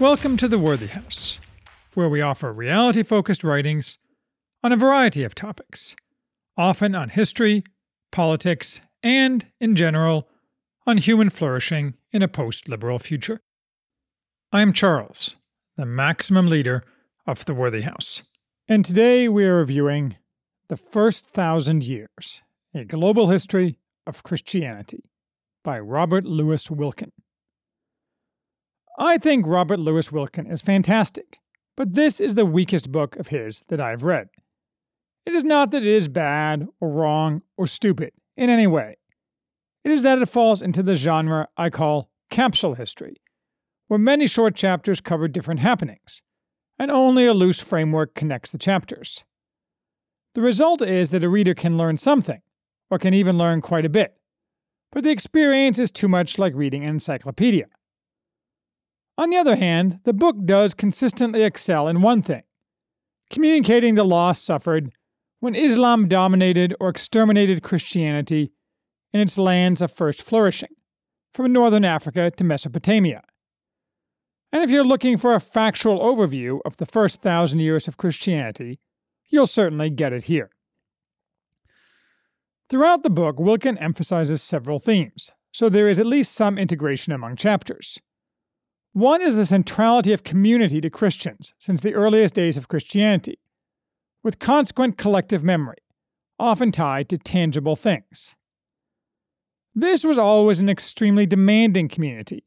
Welcome to the Worthy House, where we offer reality focused writings on a variety of topics, often on history, politics, and, in general, on human flourishing in a post liberal future. I am Charles, the maximum leader of the Worthy House, and today we are reviewing The First Thousand Years A Global History of Christianity by Robert Louis Wilken. I think Robert Louis Wilken is fantastic, but this is the weakest book of his that I have read. It is not that it is bad or wrong or stupid in any way. It is that it falls into the genre I call capsule history, where many short chapters cover different happenings, and only a loose framework connects the chapters. The result is that a reader can learn something, or can even learn quite a bit, but the experience is too much like reading an encyclopedia. On the other hand, the book does consistently excel in one thing communicating the loss suffered when Islam dominated or exterminated Christianity in its lands of first flourishing, from northern Africa to Mesopotamia. And if you're looking for a factual overview of the first thousand years of Christianity, you'll certainly get it here. Throughout the book, Wilken emphasizes several themes, so there is at least some integration among chapters. One is the centrality of community to Christians since the earliest days of Christianity, with consequent collective memory, often tied to tangible things. This was always an extremely demanding community,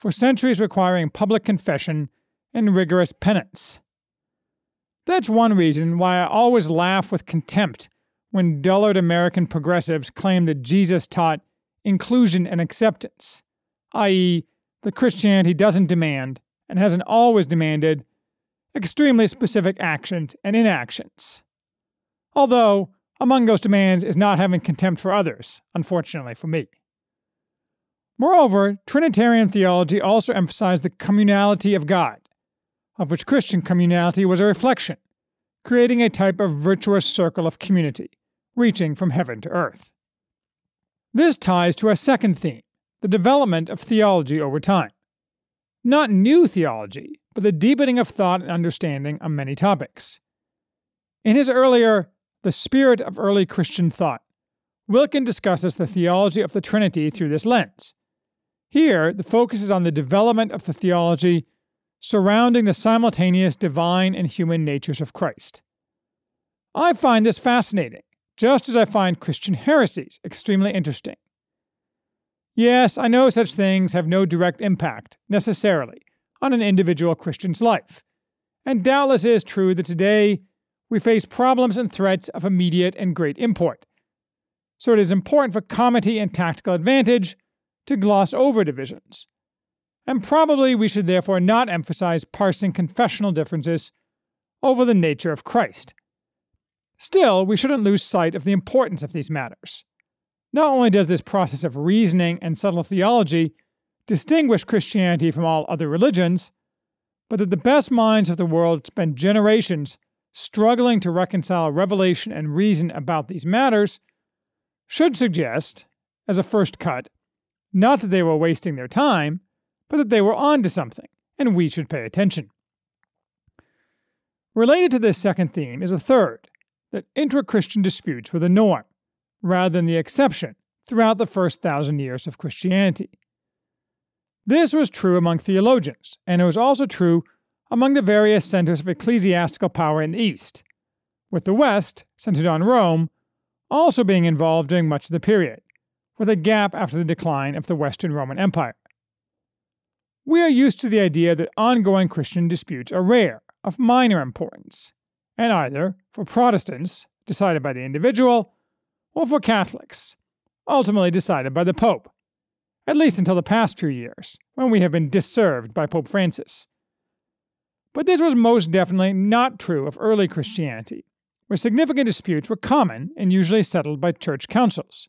for centuries requiring public confession and rigorous penance. That's one reason why I always laugh with contempt when dullard American progressives claim that Jesus taught inclusion and acceptance, i.e., that Christianity doesn't demand, and hasn't always demanded, extremely specific actions and inactions. Although, among those demands is not having contempt for others, unfortunately for me. Moreover, Trinitarian theology also emphasized the communality of God, of which Christian communality was a reflection, creating a type of virtuous circle of community, reaching from heaven to earth. This ties to a second theme the development of theology over time. Not new theology, but the deepening of thought and understanding on many topics. In his earlier The Spirit of Early Christian Thought, Wilken discusses the theology of the Trinity through this lens. Here, the focus is on the development of the theology surrounding the simultaneous divine and human natures of Christ. I find this fascinating, just as I find Christian heresies extremely interesting. Yes, I know such things have no direct impact, necessarily, on an individual Christian's life. And doubtless it is true that today we face problems and threats of immediate and great import. So it is important for comity and tactical advantage to gloss over divisions. And probably we should therefore not emphasize parsing confessional differences over the nature of Christ. Still, we shouldn't lose sight of the importance of these matters. Not only does this process of reasoning and subtle theology distinguish Christianity from all other religions, but that the best minds of the world spend generations struggling to reconcile revelation and reason about these matters should suggest, as a first cut, not that they were wasting their time, but that they were on to something, and we should pay attention. Related to this second theme is a third that intra Christian disputes were the norm rather than the exception throughout the first thousand years of Christianity. This was true among theologians, and it was also true among the various centers of ecclesiastical power in the East, with the West, centered on Rome, also being involved during much of the period, with a gap after the decline of the Western Roman Empire. We are used to the idea that ongoing Christian disputes are rare, of minor importance, and either, for Protestants, decided by the individual, or for Catholics, ultimately decided by the Pope, at least until the past few years, when we have been disserved by Pope Francis. But this was most definitely not true of early Christianity, where significant disputes were common and usually settled by church councils.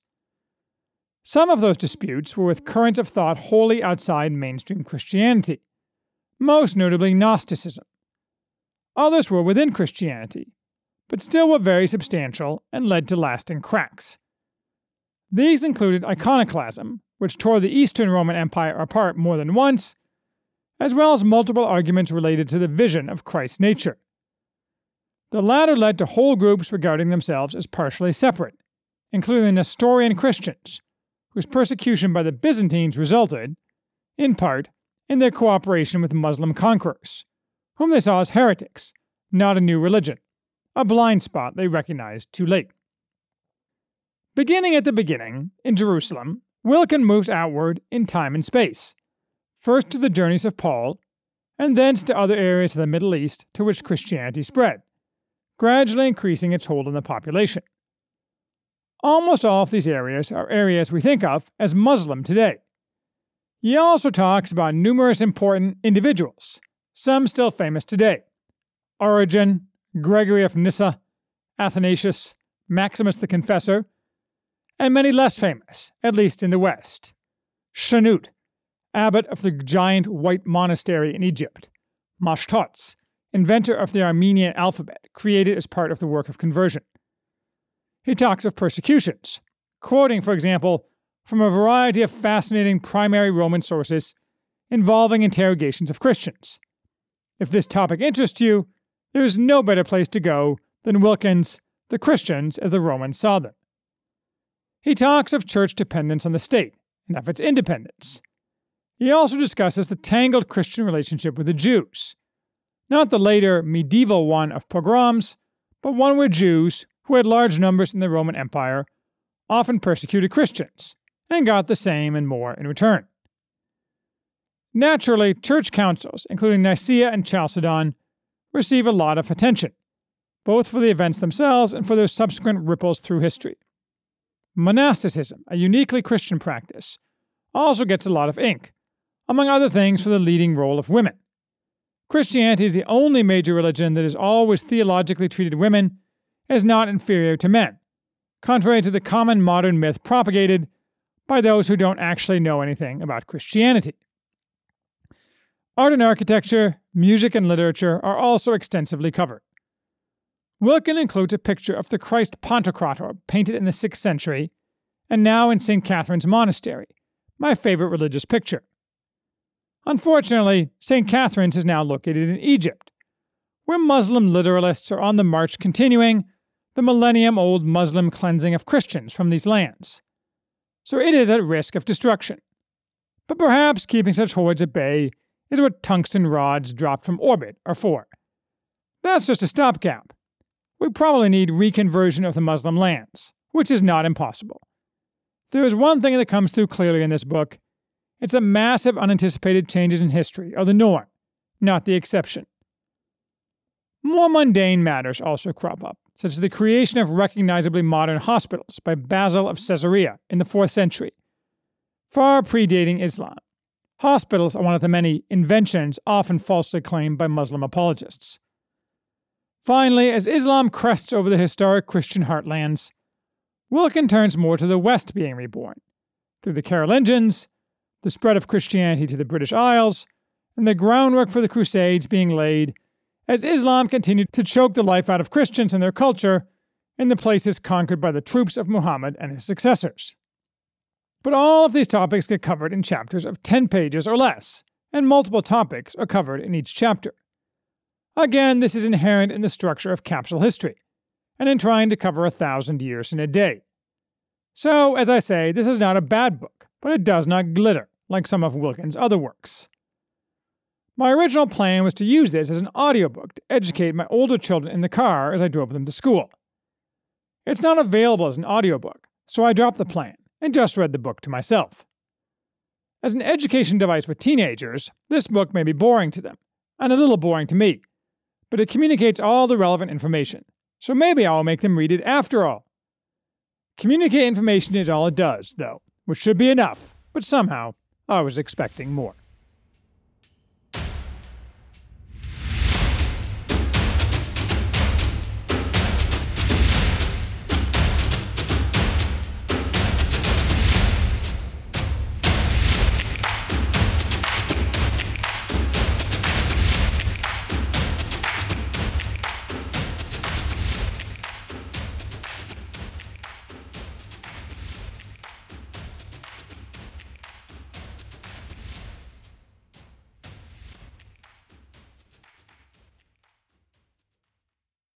Some of those disputes were with currents of thought wholly outside mainstream Christianity, most notably Gnosticism. Others were within Christianity, but still were very substantial and led to lasting cracks. These included iconoclasm, which tore the Eastern Roman Empire apart more than once, as well as multiple arguments related to the vision of Christ's nature. The latter led to whole groups regarding themselves as partially separate, including the Nestorian Christians, whose persecution by the Byzantines resulted, in part, in their cooperation with Muslim conquerors, whom they saw as heretics, not a new religion, a blind spot they recognized too late. Beginning at the beginning, in Jerusalem, Wilken moves outward in time and space, first to the journeys of Paul, and thence to other areas of the Middle East to which Christianity spread, gradually increasing its hold on the population. Almost all of these areas are areas we think of as Muslim today. He also talks about numerous important individuals, some still famous today Origen, Gregory of Nyssa, Athanasius, Maximus the Confessor, and many less famous, at least in the West. Shenoute, abbot of the giant white monastery in Egypt. Mashtots, inventor of the Armenian alphabet, created as part of the work of conversion. He talks of persecutions, quoting, for example, from a variety of fascinating primary Roman sources involving interrogations of Christians. If this topic interests you, there is no better place to go than Wilken's The Christians as the Romans Saw Them. He talks of church dependence on the state and of its independence. He also discusses the tangled Christian relationship with the Jews, not the later medieval one of pogroms, but one where Jews, who had large numbers in the Roman Empire, often persecuted Christians and got the same and more in return. Naturally, church councils, including Nicaea and Chalcedon, receive a lot of attention, both for the events themselves and for their subsequent ripples through history. Monasticism, a uniquely Christian practice, also gets a lot of ink, among other things for the leading role of women. Christianity is the only major religion that has always theologically treated women as not inferior to men, contrary to the common modern myth propagated by those who don't actually know anything about Christianity. Art and architecture, music and literature are also extensively covered. Wilken includes a picture of the Christ Pantocrator painted in the 6th century and now in St. Catherine's Monastery, my favorite religious picture. Unfortunately, St. Catherine's is now located in Egypt, where Muslim literalists are on the march continuing the millennium old Muslim cleansing of Christians from these lands. So it is at risk of destruction. But perhaps keeping such hordes at bay is what tungsten rods dropped from orbit are for. That's just a stopgap we probably need reconversion of the Muslim lands, which is not impossible. There is one thing that comes through clearly in this book it's that massive unanticipated changes in history are the norm, not the exception. More mundane matters also crop up, such as the creation of recognizably modern hospitals by Basil of Caesarea in the 4th century, far predating Islam. Hospitals are one of the many inventions often falsely claimed by Muslim apologists. Finally, as Islam crests over the historic Christian heartlands, Wilken turns more to the West being reborn, through the Carolingians, the spread of Christianity to the British Isles, and the groundwork for the Crusades being laid as Islam continued to choke the life out of Christians and their culture in the places conquered by the troops of Muhammad and his successors. But all of these topics get covered in chapters of 10 pages or less, and multiple topics are covered in each chapter. Again, this is inherent in the structure of capsule history, and in trying to cover a thousand years in a day. So, as I say, this is not a bad book, but it does not glitter like some of Wilken's other works. My original plan was to use this as an audiobook to educate my older children in the car as I drove them to school. It's not available as an audiobook, so I dropped the plan and just read the book to myself. As an education device for teenagers, this book may be boring to them, and a little boring to me, but it communicates all the relevant information. So maybe I will make them read it after all. Communicate information is all it does, though, which should be enough, but somehow I was expecting more.